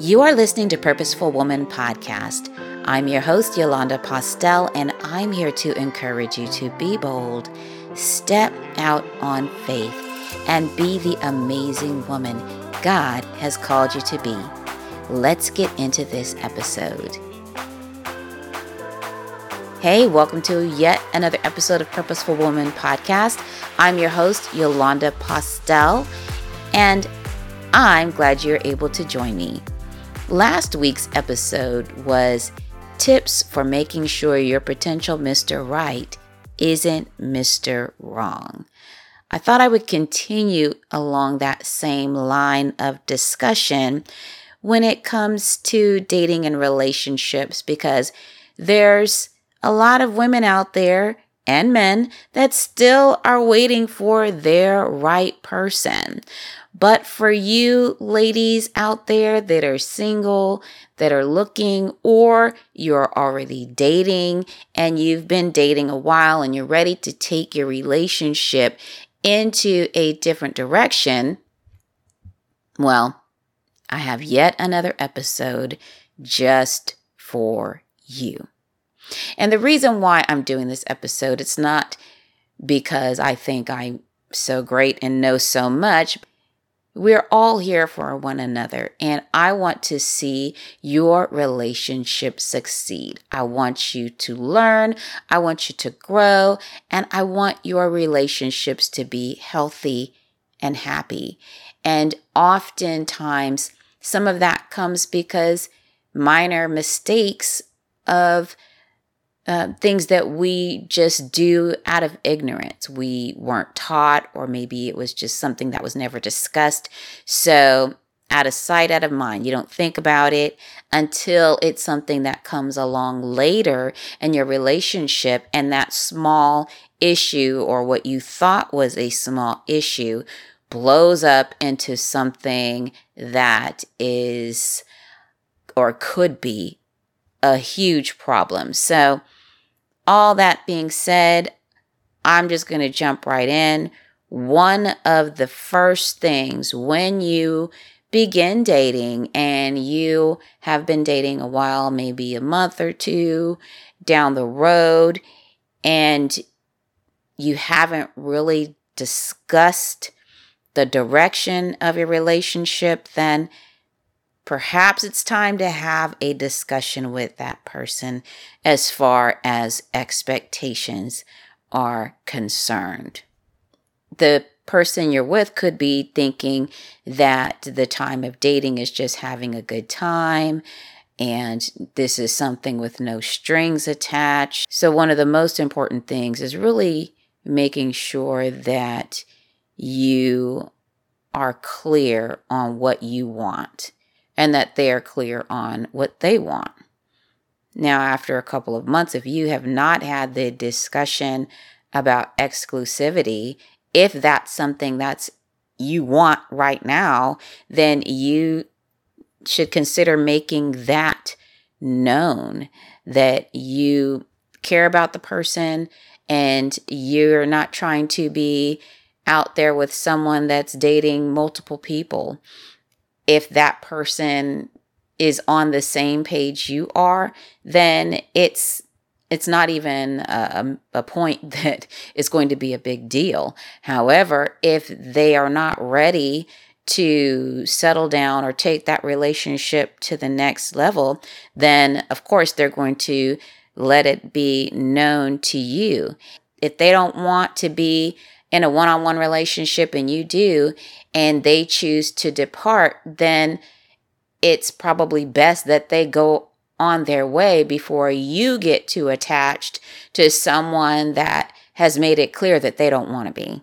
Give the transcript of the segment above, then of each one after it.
You are listening to Purposeful Woman Podcast. I'm your host, Yolanda Postell, and I'm here to encourage you to be bold, step out on faith, and be the amazing woman God has called you to be. Let's get into this episode. Hey, welcome to yet another episode of Purposeful Woman Podcast. I'm your host, Yolanda Postell, and I'm glad you're able to join me. Last week's episode was tips for making sure your potential Mr. Right isn't Mr. Wrong. I thought I would continue along that same line of discussion when it comes to dating and relationships because there's a lot of women out there and men that still are waiting for their right person. But for you ladies out there that are single, that are looking, or you're already dating and you've been dating a while and you're ready to take your relationship into a different direction, well, I have yet another episode just for you. And the reason why I'm doing this episode, it's not because I think I'm so great and know so much. We're all here for one another, and I want to see your relationship succeed. I want you to learn, I want you to grow, and I want your relationships to be healthy and happy. And oftentimes, some of that comes because minor mistakes of uh, things that we just do out of ignorance. We weren't taught, or maybe it was just something that was never discussed. So, out of sight, out of mind. You don't think about it until it's something that comes along later in your relationship, and that small issue or what you thought was a small issue blows up into something that is or could be a huge problem. So, all that being said, I'm just going to jump right in. One of the first things when you begin dating and you have been dating a while, maybe a month or two down the road, and you haven't really discussed the direction of your relationship, then perhaps it's time to have a discussion with that person as far as expectations are concerned. The person you're with could be thinking that the time of dating is just having a good time and this is something with no strings attached. So, one of the most important things is really making sure that you are clear on what you want and that they are clear on what they want. Now, after a couple of months, if you have not had the discussion about exclusivity, if that's something that's you want right now, then you should consider making that known that you care about the person and you're not trying to be out there with someone that's dating multiple people if that person is on the same page you are, then it's it's not even a, a, point that is going to be a big deal. However, if they are not ready to settle down or take that relationship to the next level, then of course they're going to let it be known to you. If they don't want to be in a one on one relationship and you do, and they choose to depart, then it's probably best that they go on their way before you get too attached to someone that has made it clear that they don't want to be.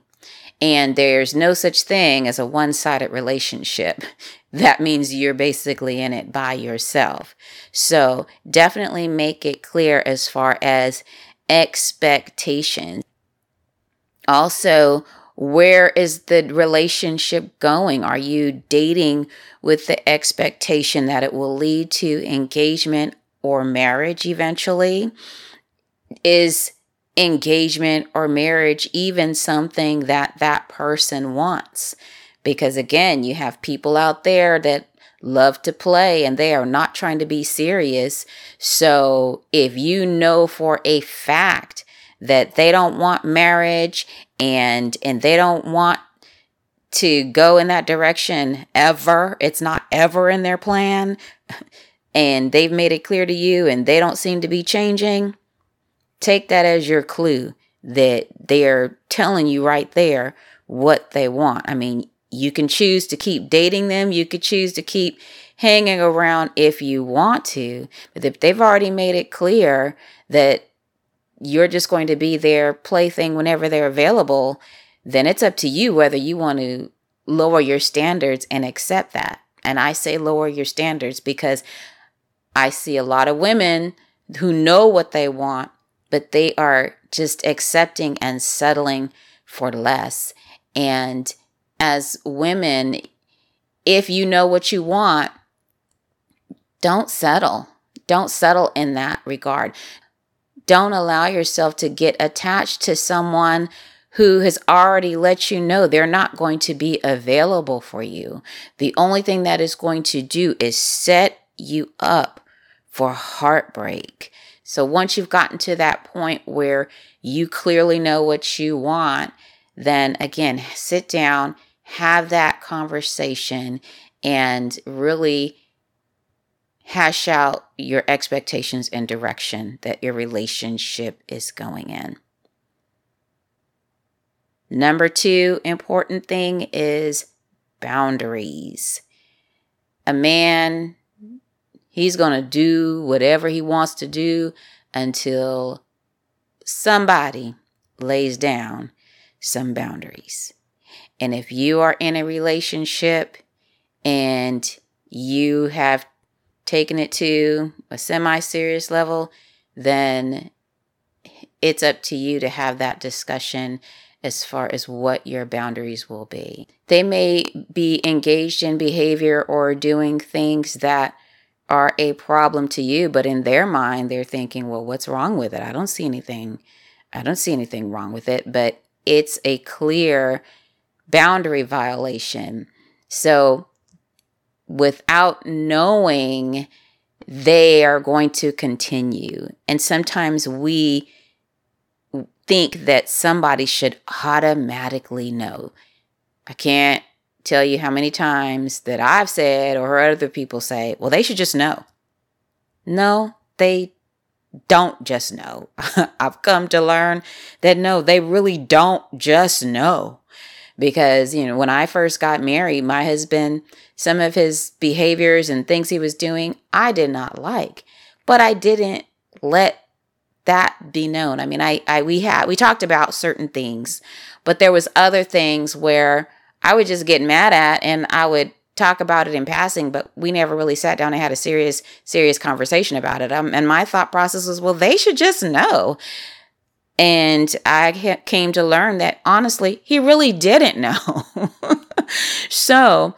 And there's no such thing as a one sided relationship. That means you're basically in it by yourself. So definitely make it clear as far as expectations. Also, where is the relationship going? Are you dating with the expectation that it will lead to engagement or marriage eventually? Is engagement or marriage even something that that person wants. Because again, you have people out there that love to play and they are not trying to be serious. So if you know for a fact that they don't want marriage and and they don't want to go in that direction ever, it's not ever in their plan. And they've made it clear to you and they don't seem to be changing, take that as your clue that they're telling you right there what they want. I mean, you can choose to keep dating them, you could choose to keep hanging around if you want to, but if they've already made it clear that you're just going to be their plaything whenever they're available, then it's up to you whether you want to lower your standards and accept that. And I say lower your standards because I see a lot of women who know what they want but they are just accepting and settling for less. And as women, if you know what you want, don't settle. Don't settle in that regard. Don't allow yourself to get attached to someone who has already let you know they're not going to be available for you. The only thing that is going to do is set you up for heartbreak. So once you've gotten to that point where you clearly know what you want, then again, sit down, have that conversation, and really hash out your expectations and direction that your relationship is going in. Number two important thing is boundaries. A man He's going to do whatever he wants to do until somebody lays down some boundaries. And if you are in a relationship and you have taken it to a semi serious level, then it's up to you to have that discussion as far as what your boundaries will be. They may be engaged in behavior or doing things that are a problem to you, but in their mind, they're thinking, well, what's wrong with it? I don't see anything. I don't see anything wrong with it, but it's a clear boundary violation. So, without knowing, they are going to continue. And sometimes we think that somebody should automatically know. I can't tell you how many times that I've said or heard other people say, well, they should just know. No, they don't just know. I've come to learn that no, they really don't just know. Because, you know, when I first got married, my husband, some of his behaviors and things he was doing, I did not like. But I didn't let that be known. I mean, I, I we had we talked about certain things, but there was other things where I would just get mad at and I would talk about it in passing, but we never really sat down and had a serious, serious conversation about it. Um, and my thought process was, well, they should just know. And I came to learn that honestly, he really didn't know. so,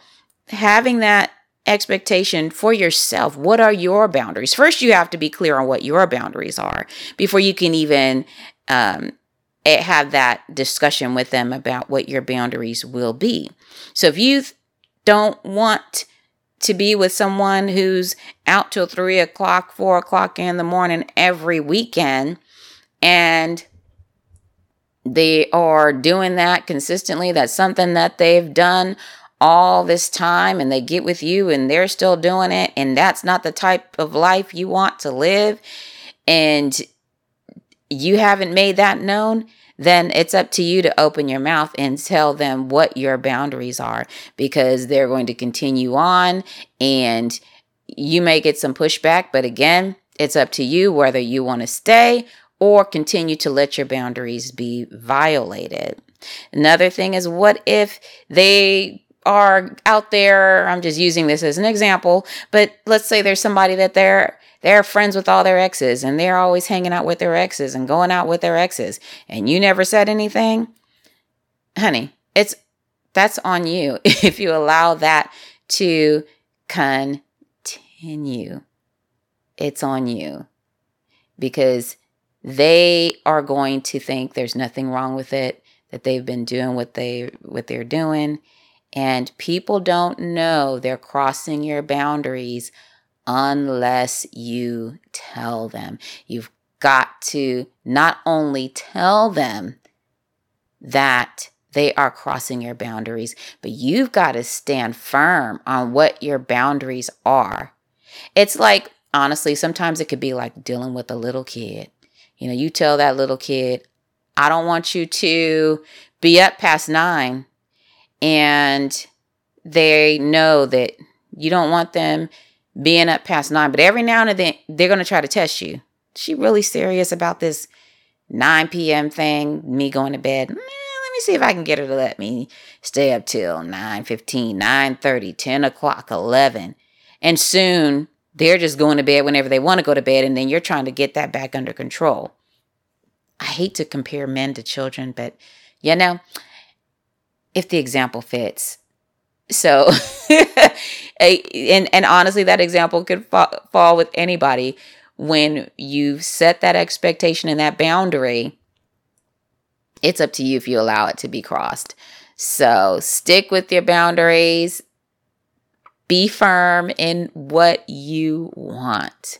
having that expectation for yourself, what are your boundaries? First, you have to be clear on what your boundaries are before you can even um, have that discussion with them about what your boundaries will be. So if you don't want to be with someone who's out till three o'clock, four o'clock in the morning every weekend, and they are doing that consistently, that's something that they've done all this time, and they get with you and they're still doing it, and that's not the type of life you want to live, and you haven't made that known, then it's up to you to open your mouth and tell them what your boundaries are because they're going to continue on and you may get some pushback. But again, it's up to you whether you want to stay or continue to let your boundaries be violated. Another thing is, what if they are out there? I'm just using this as an example, but let's say there's somebody that they're they're friends with all their exes and they're always hanging out with their exes and going out with their exes and you never said anything, honey, it's that's on you if you allow that to continue. It's on you because they are going to think there's nothing wrong with it, that they've been doing what they what they're doing. And people don't know they're crossing your boundaries unless you tell them. You've got to not only tell them that they are crossing your boundaries, but you've got to stand firm on what your boundaries are. It's like, honestly, sometimes it could be like dealing with a little kid. You know, you tell that little kid, I don't want you to be up past nine. And they know that you don't want them being up past nine, but every now and then they're going to try to test you. She really serious about this 9 p.m. thing, me going to bed? let me see if I can get her to let me stay up till 9 15, 9 30, 10 o'clock, 11. And soon they're just going to bed whenever they want to go to bed, and then you're trying to get that back under control. I hate to compare men to children, but you know, if the example fits. So, and and honestly, that example could fa- fall with anybody when you set that expectation and that boundary. It's up to you if you allow it to be crossed. So stick with your boundaries. Be firm in what you want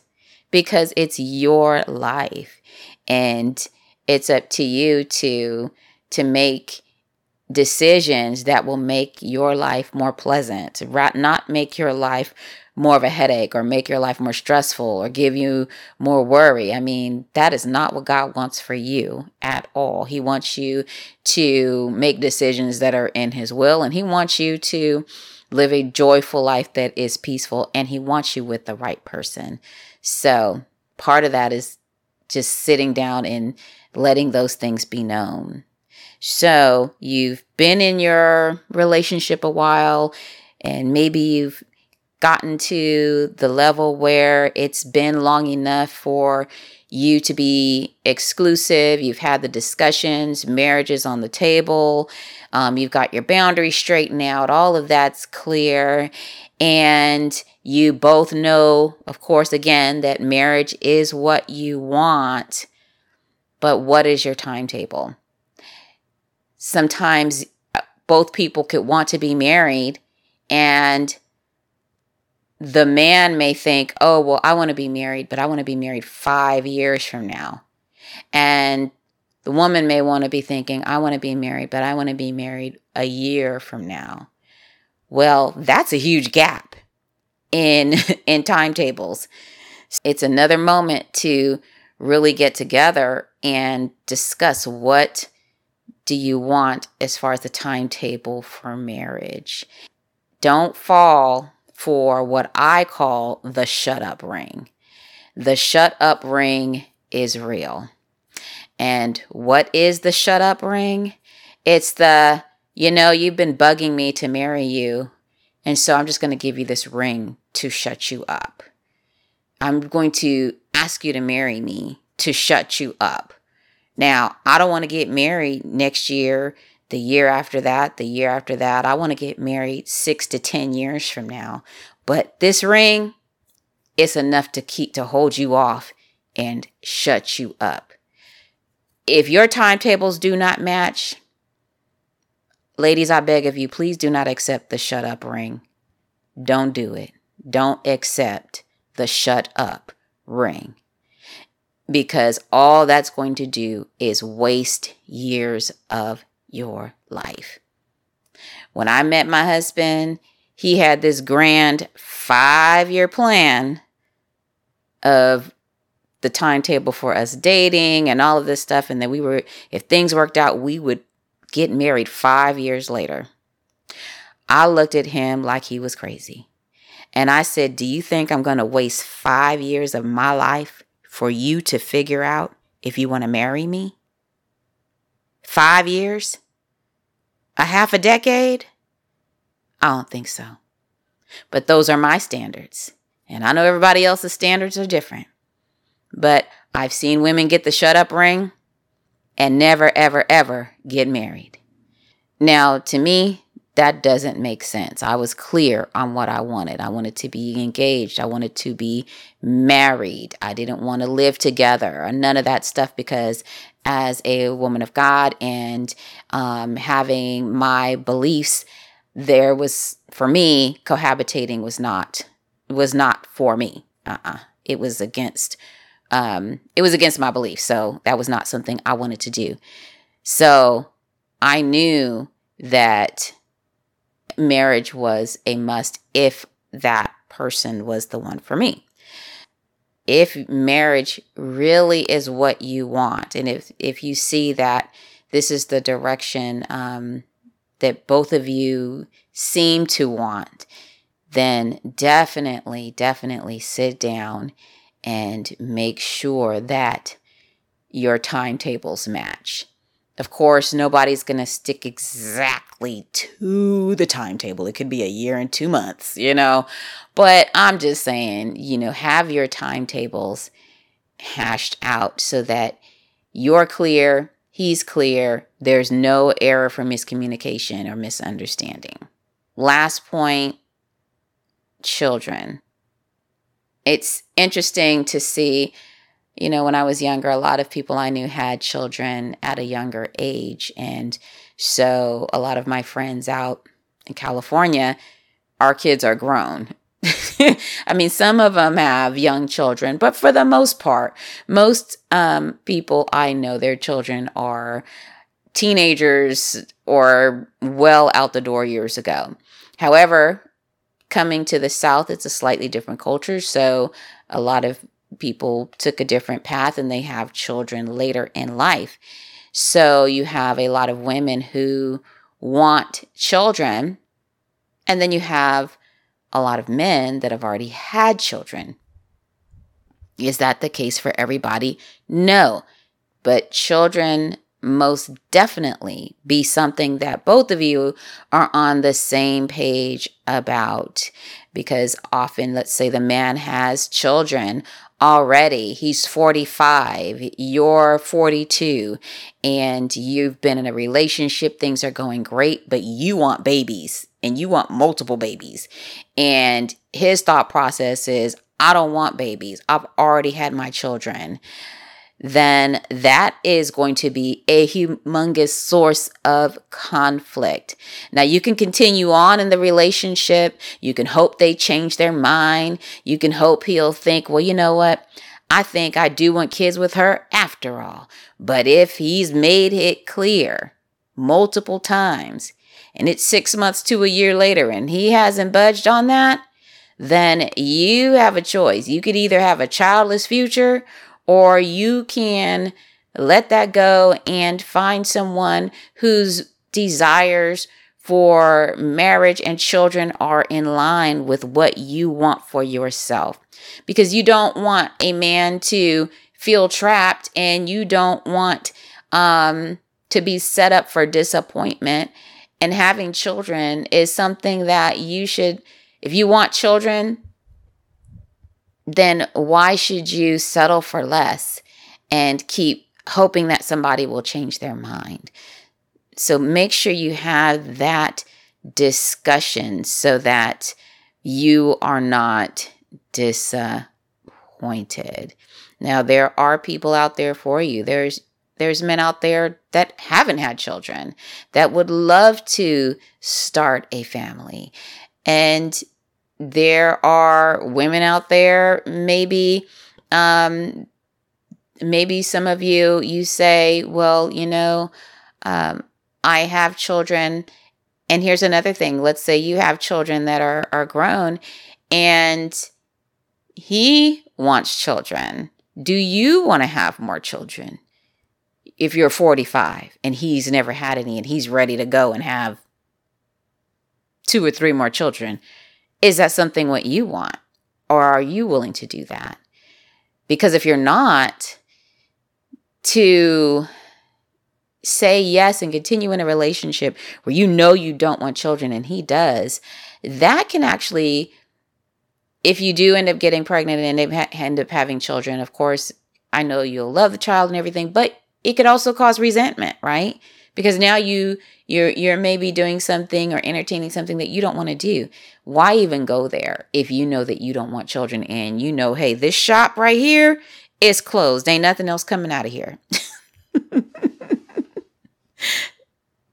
because it's your life and it's up to you to to make decisions that will make your life more pleasant, not make your life more of a headache or make your life more stressful or give you more worry. I mean, that is not what God wants for you at all. He wants you to make decisions that are in His will and He wants you to live a joyful life that is peaceful and He wants you with the right person. So, part of that is just sitting down and letting those things be known. So, you've been in your relationship a while and maybe you've gotten to the level where it's been long enough for you to be exclusive. You've had the discussions, marriages on the table. Um, you've got your boundaries straightened out. All of that's clear. And you both know, of course, again, that marriage is what you want. But what is your timetable? Sometimes uh, both people could want to be married and the man may think, oh, well, I want to be married, but I want to be married five years from now. And the woman may want to be thinking, I want to be married, but I want to be married a year from now. Well, that's a huge gap in in timetables. It's another moment to really get together and discuss what do you want as far as the timetable for marriage. Don't fall for what I call the shut up ring. The shut up ring is real. And what is the shut up ring? It's the, you know, you've been bugging me to marry you. And so I'm just going to give you this ring to shut you up. I'm going to ask you to marry me to shut you up. Now, I don't want to get married next year the year after that, the year after that. I want to get married six to 10 years from now. But this ring, it's enough to keep, to hold you off and shut you up. If your timetables do not match, ladies, I beg of you, please do not accept the shut up ring. Don't do it. Don't accept the shut up ring because all that's going to do is waste years of your life. When I met my husband, he had this grand five year plan of the timetable for us dating and all of this stuff. And then we were, if things worked out, we would get married five years later. I looked at him like he was crazy. And I said, Do you think I'm going to waste five years of my life for you to figure out if you want to marry me? Five years? A half a decade? I don't think so. But those are my standards. And I know everybody else's standards are different. But I've seen women get the shut up ring and never, ever, ever get married. Now, to me, that doesn't make sense. I was clear on what I wanted. I wanted to be engaged. I wanted to be married. I didn't want to live together or none of that stuff because as a woman of God and um, having my beliefs, there was for me cohabitating was not was not for me. Uh-uh. It was against um, it was against my beliefs. So that was not something I wanted to do. So I knew that marriage was a must if that person was the one for me. If marriage really is what you want, and if if you see that this is the direction um, that both of you seem to want, then definitely, definitely sit down and make sure that your timetables match. Of course, nobody's going to stick exactly to the timetable. It could be a year and two months, you know. But I'm just saying, you know, have your timetables hashed out so that you're clear, he's clear, there's no error for miscommunication or misunderstanding. Last point children. It's interesting to see you know, when I was younger, a lot of people I knew had children at a younger age. And so a lot of my friends out in California, our kids are grown. I mean, some of them have young children, but for the most part, most um, people I know, their children are teenagers or well out the door years ago. However, coming to the South, it's a slightly different culture. So a lot of people took a different path and they have children later in life. So you have a lot of women who want children, and then you have a lot of men that have already had children. Is that the case for everybody? No. But children most definitely be something that both of you are on the same page about because often let's say the man has children already. He's 45, you're 42, and you've been in a relationship. Things are going great, but you want babies and you want multiple babies. And his thought process is, I don't want babies. I've already had my children then that is going to be a humongous source of conflict. Now, you can continue on in the relationship. You can hope they change their mind. You can hope he'll think, well, you know what? I think I do want kids with her after all. But if he's made it clear multiple times and it's six months to a year later and he hasn't budged on that, then you have a choice. You could either have a childless future or you can let that go and find someone whose desires for marriage and children are in line with what you want for yourself. Because you don't want a man to feel trapped and you don't want um, to be set up for disappointment. And having children is something that you should, if you want children, then why should you settle for less and keep hoping that somebody will change their mind? So make sure you have that discussion so that you are not disappointed. Now there are people out there for you. There's there's men out there that haven't had children that would love to start a family. And there are women out there maybe um maybe some of you you say well you know um i have children. And here's another thing. Let's say you have children that are are grown and he wants children. Do you want to have more children if you're 45 and he's never had any and he's ready to go and have two or three more children is that something what you want? Or are you willing to do that? Because if you're not, to say yes and continue in a relationship where you know you don't want children and he does, that can actually, if you do end up getting pregnant and end up having children, of course, I know you'll love the child and everything, but it could also cause resentment, right? Because now you you're you're maybe doing something or entertaining something that you don't want to do. Why even go there if you know that you don't want children and you know hey this shop right here is closed. Ain't nothing else coming out of here.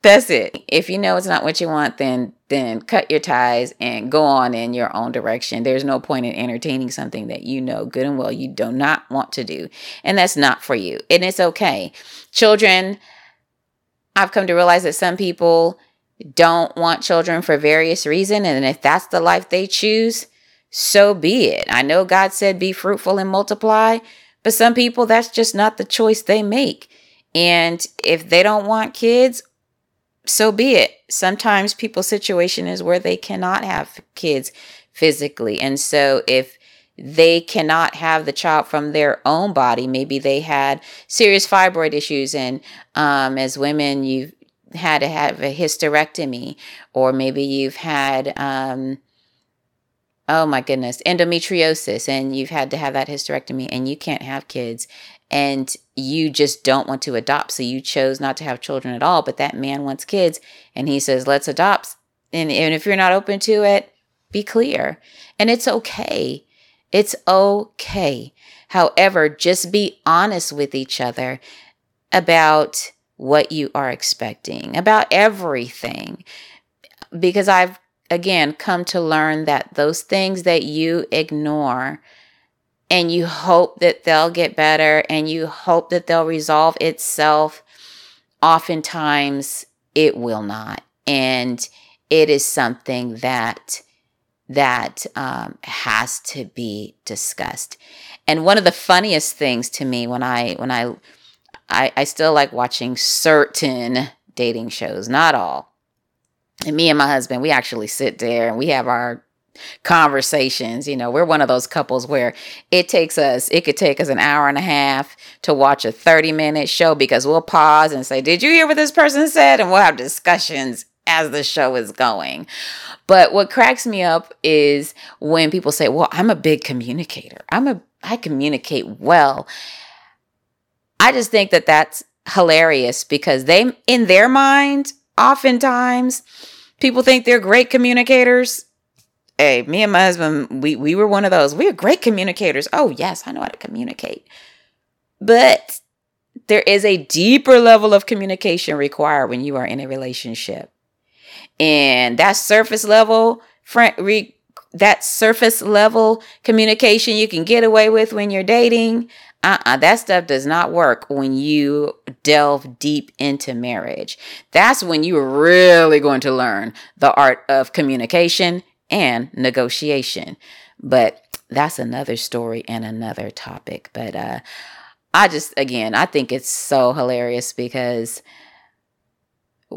That's it. If you know it's not what you want then then cut your ties and go on in your own direction. There's no point in entertaining something that you know good and well you do not want to do. And that's not for you. And it's okay. Children I've come to realize that some people don't want children for various reasons. And if that's the life they choose, so be it. I know God said, be fruitful and multiply, but some people, that's just not the choice they make. And if they don't want kids, so be it. Sometimes people's situation is where they cannot have kids physically. And so if they cannot have the child from their own body. Maybe they had serious fibroid issues, and um, as women, you've had to have a hysterectomy, or maybe you've had, um, oh my goodness, endometriosis, and you've had to have that hysterectomy, and you can't have kids, and you just don't want to adopt. So you chose not to have children at all, but that man wants kids, and he says, let's adopt. And, and if you're not open to it, be clear. And it's okay it's okay. However, just be honest with each other about what you are expecting, about everything. Because I've, again, come to learn that those things that you ignore and you hope that they'll get better and you hope that they'll resolve itself, oftentimes it will not. And it is something that that um, has to be discussed. And one of the funniest things to me when I when I I, I still like watching certain dating shows, not all. And me and my husband, we actually sit there and we have our conversations. You know, we're one of those couples where it takes us, it could take us an hour and a half to watch a 30 minute show because we'll pause and say, Did you hear what this person said? And we'll have discussions as the show is going. But what cracks me up is when people say, "Well, I'm a big communicator. I'm a I communicate well." I just think that that's hilarious because they in their mind, oftentimes people think they're great communicators. Hey, me and my husband, we we were one of those. We're great communicators. Oh, yes, I know how to communicate. But there is a deeper level of communication required when you are in a relationship. And that surface level, re, that surface level communication you can get away with when you're dating, uh-uh, that stuff does not work when you delve deep into marriage. That's when you're really going to learn the art of communication and negotiation. But that's another story and another topic. But uh, I just, again, I think it's so hilarious because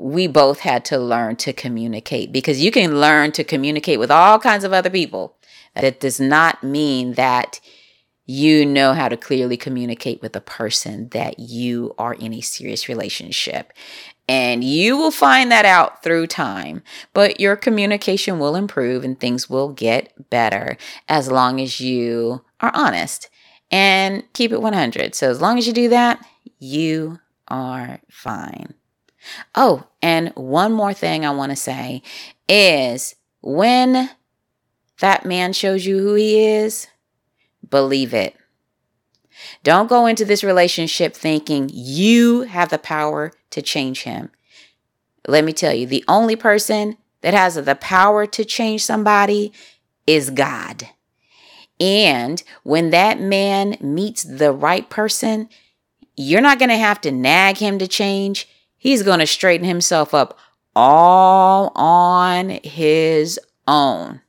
we both had to learn to communicate because you can learn to communicate with all kinds of other people. That does not mean that you know how to clearly communicate with a person that you are in a serious relationship. And you will find that out through time, but your communication will improve and things will get better as long as you are honest and keep it 100. So, as long as you do that, you are fine. Oh, and one more thing I want to say is when that man shows you who he is, believe it. Don't go into this relationship thinking you have the power to change him. Let me tell you, the only person that has the power to change somebody is God. And when that man meets the right person, you're not going to have to nag him to change. He's going to straighten himself up all on his own.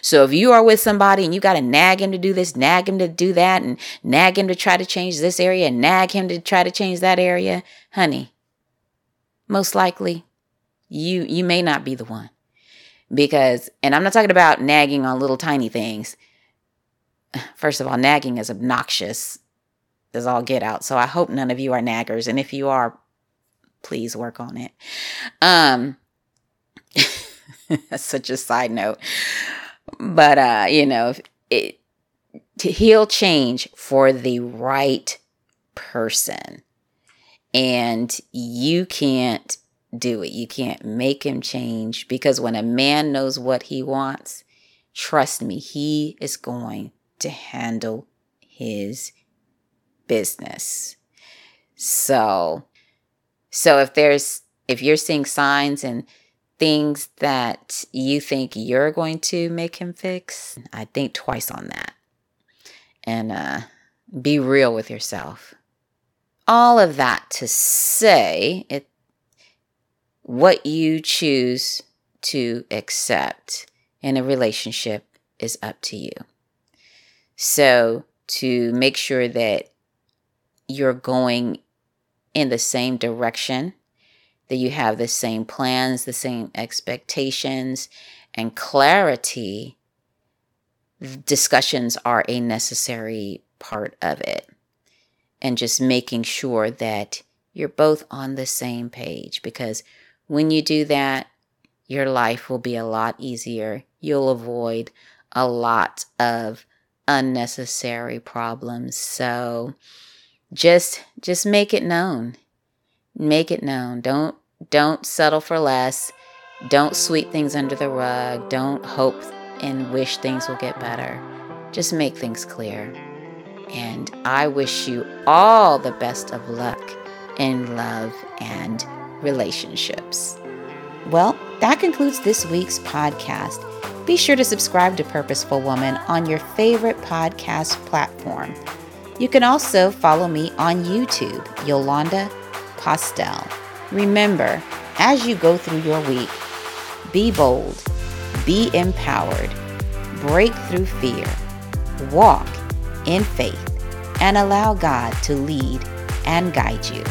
So if you are with somebody and you got to nag him to do this, nag him to do that, and nag him to try to change this area, and nag him to try to change that area, honey, most likely you you may not be the one. Because and I'm not talking about nagging on little tiny things. First of all, nagging is obnoxious as all get out. So I hope none of you are naggers. And if you are, please work on it. Um, that's such a side note. But, uh, you know, it, to he'll change for the right person. and you can't do it. You can't make him change because when a man knows what he wants, trust me, he is going to handle his business. So, so if there's if you're seeing signs and things that you think you're going to make him fix, I think twice on that. And uh, be real with yourself. All of that to say, it what you choose to accept in a relationship is up to you. So, to make sure that you're going in the same direction, that you have the same plans, the same expectations, and clarity, discussions are a necessary part of it. And just making sure that you're both on the same page because when you do that, your life will be a lot easier. You'll avoid a lot of unnecessary problems. So just just make it known. Make it known. Don't don't settle for less. Don't sweep things under the rug. Don't hope and wish things will get better. Just make things clear. And I wish you all the best of luck in love and relationships. Well, that concludes this week's podcast. Be sure to subscribe to Purposeful Woman on your favorite podcast platform. You can also follow me on YouTube, Yolanda Postell. Remember, as you go through your week, be bold, be empowered, break through fear, walk in faith, and allow God to lead and guide you.